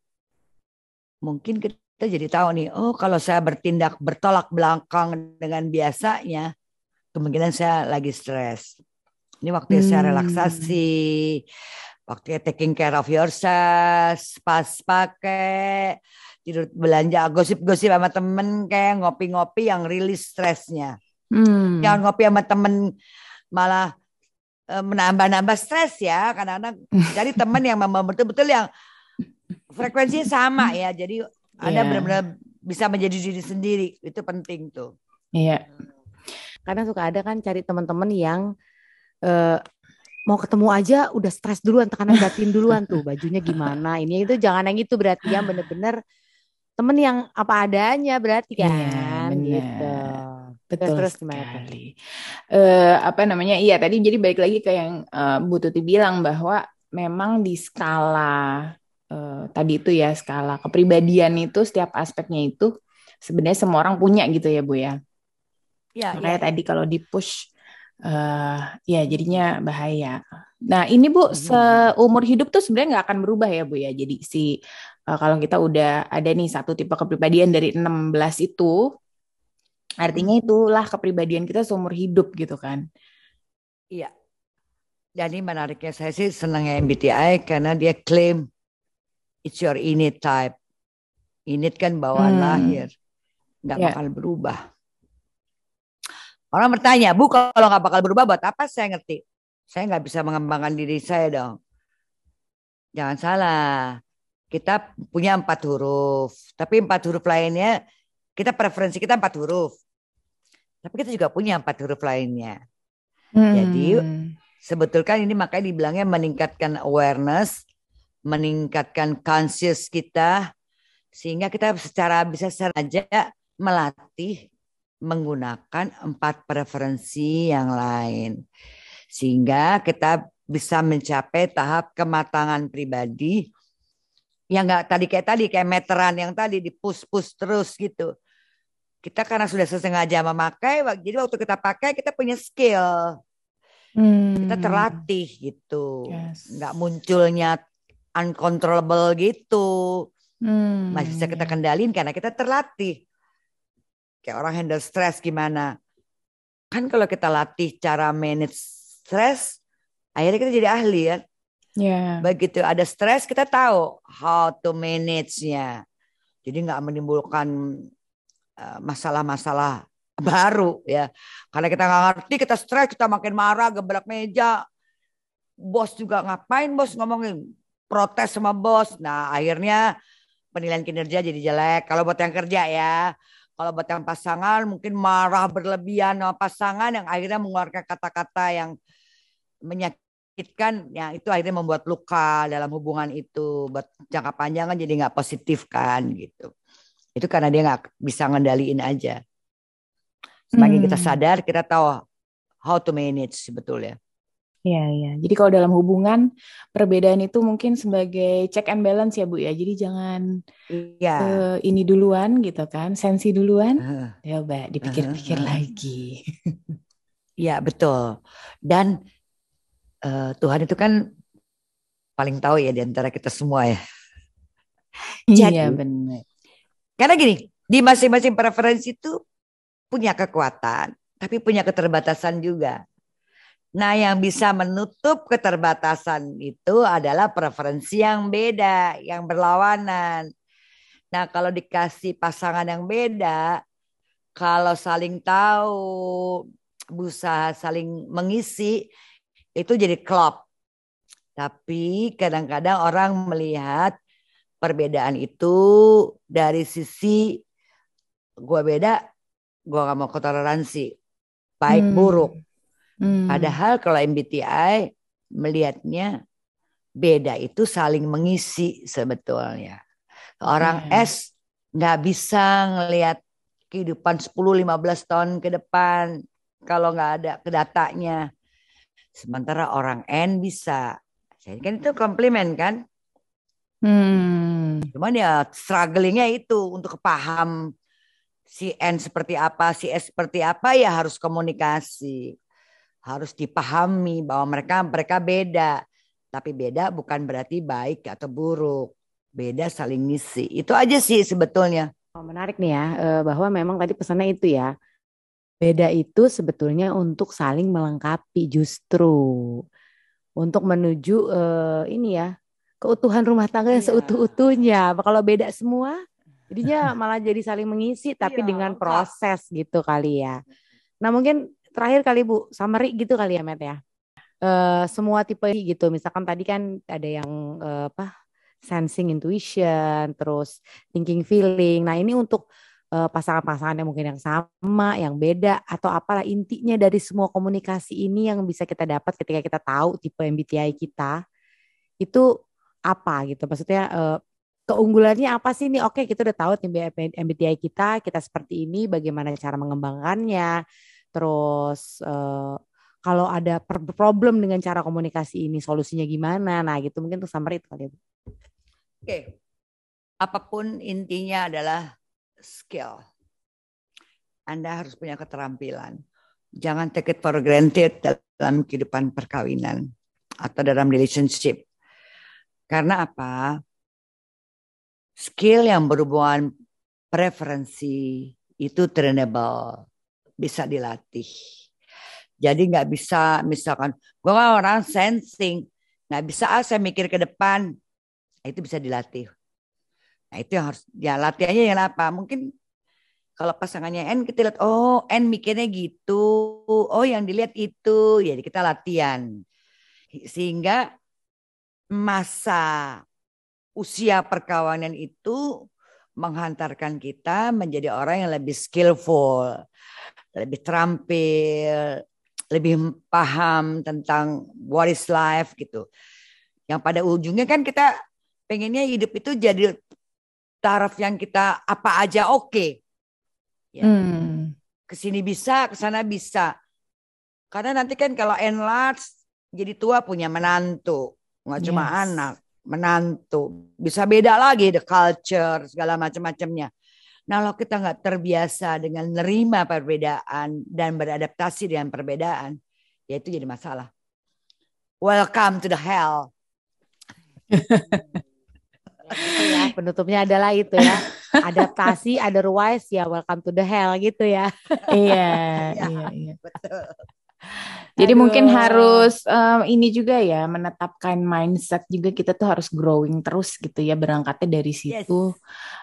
mungkin kita jadi tahu nih, oh kalau saya bertindak bertolak belakang dengan biasanya, kemungkinan saya lagi stres. Ini waktu hmm. saya relaksasi, waktu taking care of yourself, pas pakai, tidur belanja gosip-gosip sama temen kayak ngopi-ngopi yang rilis stresnya. Hmm. Jangan ngopi sama temen malah e, menambah-nambah stres ya. Kadang-kadang [laughs] jadi temen yang memang betul-betul yang frekuensinya sama ya. Jadi. Anda iya. benar-benar bisa menjadi diri sendiri. Itu penting tuh. Iya. Yeah. Kadang suka ada kan cari teman-teman yang uh, mau ketemu aja udah stres duluan tekanan batin duluan tuh bajunya gimana ini itu jangan yang itu berarti yang bener-bener temen yang apa adanya berarti iya, kan iya, gitu. Betul terus, terus sekali. Uh, apa namanya? Iya tadi jadi balik lagi ke yang uh, Bu Tuti bilang bahwa memang di skala uh, tadi itu ya skala kepribadian itu setiap aspeknya itu sebenarnya semua orang punya gitu ya Bu ya. Ya, Makanya ya. tadi kalau di push uh, ya jadinya bahaya. Nah ini Bu iya, seumur hidup tuh sebenarnya nggak akan berubah ya Bu ya. Jadi si uh, kalau kita udah ada nih satu tipe kepribadian dari 16 itu artinya hmm. itulah kepribadian kita seumur hidup gitu kan. Iya. Jadi menariknya saya sih senang MBTI karena dia klaim it's your innate type. Innate kan bawaan hmm. lahir. Nggak yeah. bakal berubah. Orang bertanya, Bu kalau nggak bakal berubah buat apa saya ngerti? Saya nggak bisa mengembangkan diri saya dong. Jangan salah kita punya empat huruf, tapi empat huruf lainnya kita preferensi kita empat huruf, tapi kita juga punya empat huruf lainnya. Hmm. Jadi sebetulnya ini makanya dibilangnya meningkatkan awareness, meningkatkan conscious kita, sehingga kita secara bisa saja melatih menggunakan empat preferensi yang lain, sehingga kita bisa mencapai tahap kematangan pribadi yang nggak tadi kayak tadi kayak meteran yang tadi di push push terus gitu kita karena sudah sesengaja memakai jadi waktu kita pakai kita punya skill hmm. kita terlatih gitu yes. nggak munculnya uncontrollable gitu hmm. masih bisa kita kendalin karena kita terlatih kayak orang handle stress gimana kan kalau kita latih cara manage stress akhirnya kita jadi ahli ya Yeah. Begitu ada stres kita tahu how to manage-nya. Jadi nggak menimbulkan eh, masalah-masalah uh, baru ya. Karena kita nggak ngerti, kita stres, kita makin marah, gebrak meja. Bos juga ngapain bos ngomongin protes sama bos. Nah akhirnya penilaian kinerja jadi jelek. Kalau buat yang kerja ya. Kalau buat yang pasangan mungkin marah berlebihan sama pasangan yang akhirnya mengeluarkan kata-kata yang menyakiti kan ya itu akhirnya membuat luka dalam hubungan itu buat jangka panjang kan jadi nggak positif kan gitu itu karena dia nggak bisa ngendaliin aja semakin hmm. kita sadar kita tahu how to manage sebetulnya Iya, iya. Jadi kalau dalam hubungan perbedaan itu mungkin sebagai check and balance ya Bu ya. Jadi jangan ya. uh, ini duluan gitu kan, sensi duluan. Uh. Coba dipikir-pikir uh, uh. lagi. Iya betul. Dan uh, Tuhan itu kan paling tahu ya di antara kita semua ya. Jadi, iya benar. Karena gini, di masing-masing preferensi itu punya kekuatan, tapi punya keterbatasan juga. Nah, yang bisa menutup keterbatasan itu adalah preferensi yang beda, yang berlawanan. Nah, kalau dikasih pasangan yang beda, kalau saling tahu, berusaha saling mengisi, itu jadi klop. Tapi kadang-kadang orang melihat perbedaan itu dari sisi gue beda, gue gak mau toleransi. baik Hmm. buruk. Hmm. Padahal kalau MBTI melihatnya beda itu saling mengisi sebetulnya. Orang Oke. S nggak bisa ngelihat kehidupan 10-15 tahun ke depan kalau nggak ada ke datanya. Sementara orang N bisa. Jadi kan itu komplimen kan? Hmm. Cuman ya strugglingnya itu untuk paham si N seperti apa, si S seperti apa ya harus komunikasi. Harus dipahami bahwa mereka mereka beda. Tapi beda bukan berarti baik atau buruk. Beda saling ngisi. Itu aja sih sebetulnya. Oh, menarik nih ya, eh, bahwa memang tadi pesannya itu ya. Beda itu sebetulnya untuk saling melengkapi justru. Untuk menuju eh, ini ya, keutuhan rumah tangga yang Iya. seutuh-utuhnya. Kalau beda semua, jadinya [laughs] malah jadi saling mengisi tapi Iya, dengan proses gitu kali ya. Nah, mungkin terakhir kali Bu, summary gitu kali ya, Matt ya. Eh, semua tipe gitu. Misalkan tadi kan ada yang eh, apa? sensing intuition, terus thinking feeling. Nah, ini untuk eh, pasangan-pasangan yang mungkin yang sama, yang beda atau apalah intinya dari semua komunikasi ini yang bisa kita dapat ketika kita tahu tipe MBTI kita itu apa gitu. Maksudnya eh, keunggulannya apa sih nih? Oke, kita udah tahu tipe MBTI kita, kita seperti ini, bagaimana cara mengembangkannya. Terus eh, kalau ada problem dengan cara komunikasi ini, solusinya gimana? Nah, gitu mungkin untuk summary itu kali ya. Oke. Apa pun intinya adalah skill. Anda harus punya keterampilan. Jangan take it for granted dalam kehidupan perkawinan atau dalam relationship. Karena apa? Skill yang berhubungan preferensi itu trainable, bisa dilatih. Jadi nggak bisa misalkan, gue kan orang sensing, nggak bisa ah saya mikir ke depan, Nah, itu bisa dilatih. Nah itu yang harus ya latihannya yang apa? Mungkin kalau pasangannya N kita lihat oh N mikirnya gitu, oh yang dilihat itu, jadi kita latihan sehingga masa usia perkawinan itu menghantarkan kita menjadi orang yang lebih skillful, lebih terampil, lebih paham tentang what is life gitu. Yang pada ujungnya kan kita pengennya hidup itu jadi taraf yang kita apa aja oke. Ya. Hmm. Ke sini bisa, ke sana bisa. Karena nanti kan kalau enlarge jadi tua punya menantu, nggak cuma Yes. anak, menantu. Bisa beda lagi the culture segala macam-macamnya. Nah, kalau kita nggak terbiasa dengan nerima perbedaan dan beradaptasi dengan perbedaan, ya itu jadi masalah. Welcome to the hell. Ya, penutupnya adalah itu ya. Adaptasi otherwise ya welcome to the hell gitu ya. Iya, [laughs] Ya. iya, iya. Betul. Jadi mungkin Aduh. harus em, ini juga ya menetapkan mindset juga kita tuh harus growing terus gitu ya berangkatnya dari situ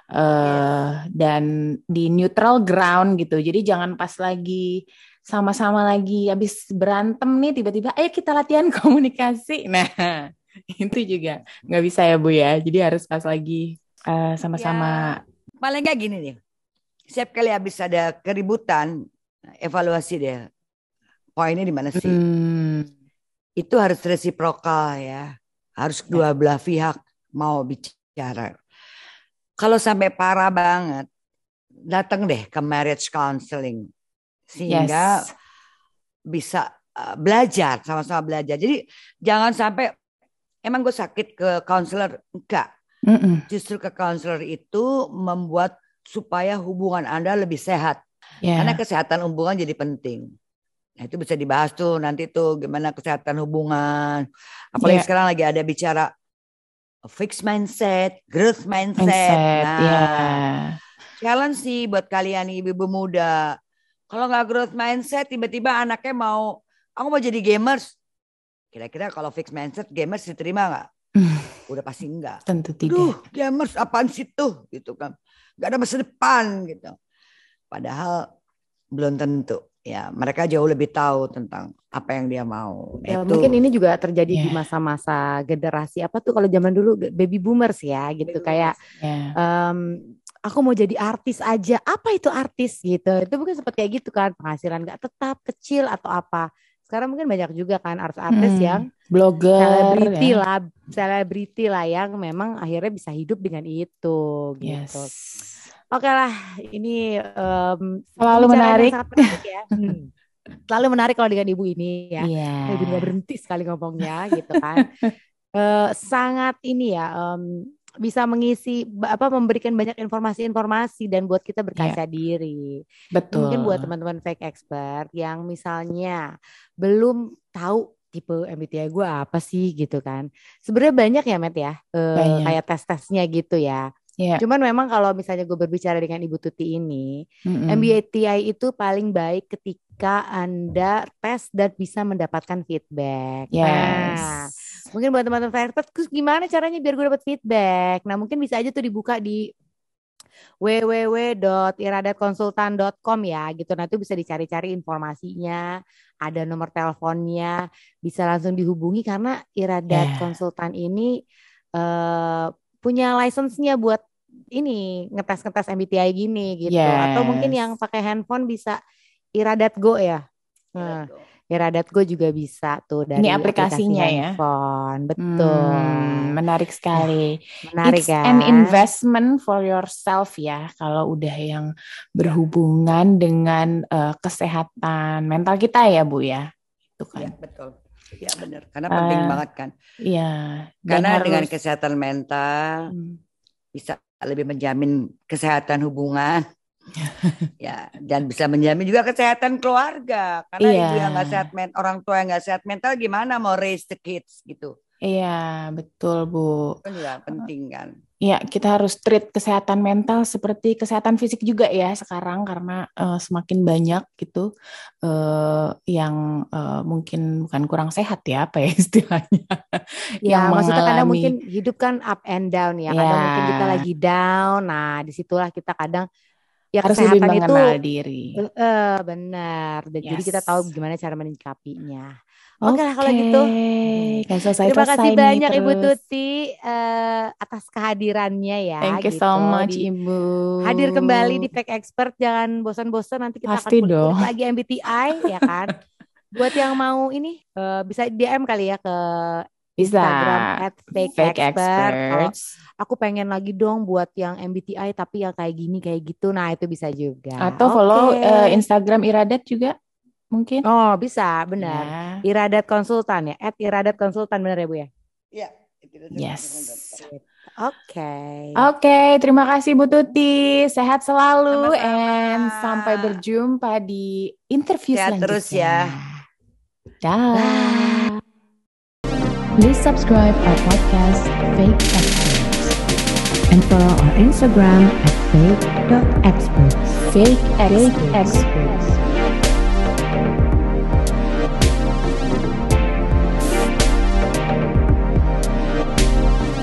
eh dan di neutral ground gitu. Jadi jangan pas lagi sama-sama lagi habis berantem nih tiba-tiba ayo kita latihan [laughs] komunikasi. Nah, [laughs] itu juga nggak bisa ya Bu ya. Jadi harus pas lagi eh, sama-sama Paling nggak gini nih. Setiap kali habis ada keributan, evaluasi deh. Poinnya di mana sih? Hmm, Itu harus resiprokal ya. Harus kedua belah pihak mau bicara. Kalau sampai parah banget, datang deh ke marriage counseling. Sehingga yes. bisa uh, belajar, sama-sama belajar. Jadi jangan sampai, emang gue sakit ke counselor? Enggak. Mm-mm. Justru ke counselor itu membuat supaya hubungan Anda lebih sehat. Ya. Karena kesehatan hubungan jadi penting. Nah, itu bisa dibahas tuh nanti tuh gimana kesehatan hubungan. Apalagi Iya. sekarang lagi ada bicara fixed mindset, growth mindset. mindset Nah, ya. challenge sih buat kalian ibu-ibu muda. Kalau nggak growth mindset, tiba-tiba anaknya mau, aku mau jadi gamers. Kira-kira kalau fixed mindset, gamers diterima nggak? Udah pasti enggak. Tentu Duh, tidak. gamers apaan sih tuh gitu kan. Gak ada masa depan gitu. Padahal belum tentu. Ya, mereka jauh lebih tahu tentang apa yang dia mau. Ya, Itu. mungkin ini juga terjadi di Ya. masa-masa generasi apa tuh kalau zaman dulu baby boomers ya gitu kayak Ya. em, aku mau jadi artis aja. Apa itu artis gitu? Itu mungkin seperti kayak gitu kan, penghasilan nggak tetap, kecil atau apa. Sekarang mungkin banyak juga kan artis-artis Hmm, yang blogger selebriti ya. lah, selebriti lah yang memang akhirnya bisa hidup dengan itu gitu. Yes. Oke lah, ini em, Selalu pembicaraan yang menarik. menarik ya. [laughs] Hmm. Selalu menarik kalau dengan ibu ini ya. Iya. Ibu nggak berhenti sekali ngomongnya gitu kan. [laughs] Eh, sangat ini ya em, bisa mengisi apa memberikan banyak informasi-informasi dan buat kita berkaca diri. Betul. Mungkin buat teman-teman fake expert yang misalnya belum tahu tipe MBTI gue apa sih gitu kan. Sebenarnya banyak ya Matt ya, eh, Banyak. kayak tes-tesnya gitu ya. Iya. Cuman memang kalau misalnya gue berbicara dengan Ibu Tuti ini, Mm-mm. MBTI itu paling baik ketika Anda tes dan bisa mendapatkan feedback. Yes. Nah, mungkin buat teman-teman expert, terus gimana caranya biar gue dapat feedback? Nah, mungkin bisa aja tuh dibuka di www.iradatkonsultan.com ya gitu. Nah, itu bisa dicari-cari informasinya, ada nomor teleponnya, bisa langsung dihubungi karena Iradat Yeah. Konsultan ini eh punya license-nya buat ini ngetes-ngetes MBTI gini gitu. Atau mungkin Yes. yang pakai handphone bisa Iradat Go ya. Nah, Iradat Go juga bisa tuh dari Ini aplikasinya aplikasi ya? handphone. Betul. Hmm, menarik sekali. [laughs] Menarik It's ya. an investment for yourself ya. Kalau udah yang berhubungan dengan eh, kesehatan mental kita ya Bu ya. Itu Iya, kan. betul. Iya benar. Karena penting Eh, banget kan. Iya. Karena dengan harus- kesehatan mental Hmm, bisa lebih menjamin kesehatan hubungan. [laughs] ya, dan bisa menjamin juga kesehatan keluarga. Karena Iya. ibu yang nggak sehat men- orang tua yang nggak sehat mental gimana mau raise the kids gitu. Iya, betul Bu. Kan juga penting kan. Iya, kita harus treat kesehatan mental seperti kesehatan fisik juga ya sekarang karena eh, semakin banyak gitu eh, yang eh, mungkin bukan kurang sehat ya apa ya [laughs] istilahnya. Ya, yang maksudnya kadang mengalami- mungkin hidup kan up and down ya. Kadang Ya. mungkin kita lagi down. Nah, di situlah kita kadang ya harus lebih kesehatan itu mengenal diri. eh benar. Dan jadi kita Yes. tahu gimana cara menyikapinya. Oke lah kalau gitu. Gak selesai Terima kasih banyak Ibu terus. Tuti eh, atas kehadirannya ya. Thank you gitu. so much Di- Ibu. Hadir kembali di Pack Expert, jangan bosan-bosan nanti kita Pasti akan dong. lagi MBTI ya kan. [laughs] Buat yang mau ini eh, bisa DM kali ya ke Bisa. Instagram at fake, Fake expert. Kalau experts. aku pengen lagi dong buat yang MBTI tapi yang kayak gini kayak gitu. Nah, itu bisa juga. Atau follow Oke. eh, Instagram Iradat juga mungkin. Oh, bisa, benar. Ya. Iradat Konsultan ya, at Iradat Konsultan benar ya Bu ya? Iya. Yes. Oke. Oke, terima kasih Bu Tuti. Sehat selalu Sama-sama. and sampai berjumpa di interview Sehat selanjutnya. terus ya. Dah. Please subscribe our podcast Fake Experts and follow our Instagram at fake.experts. Fake Experts.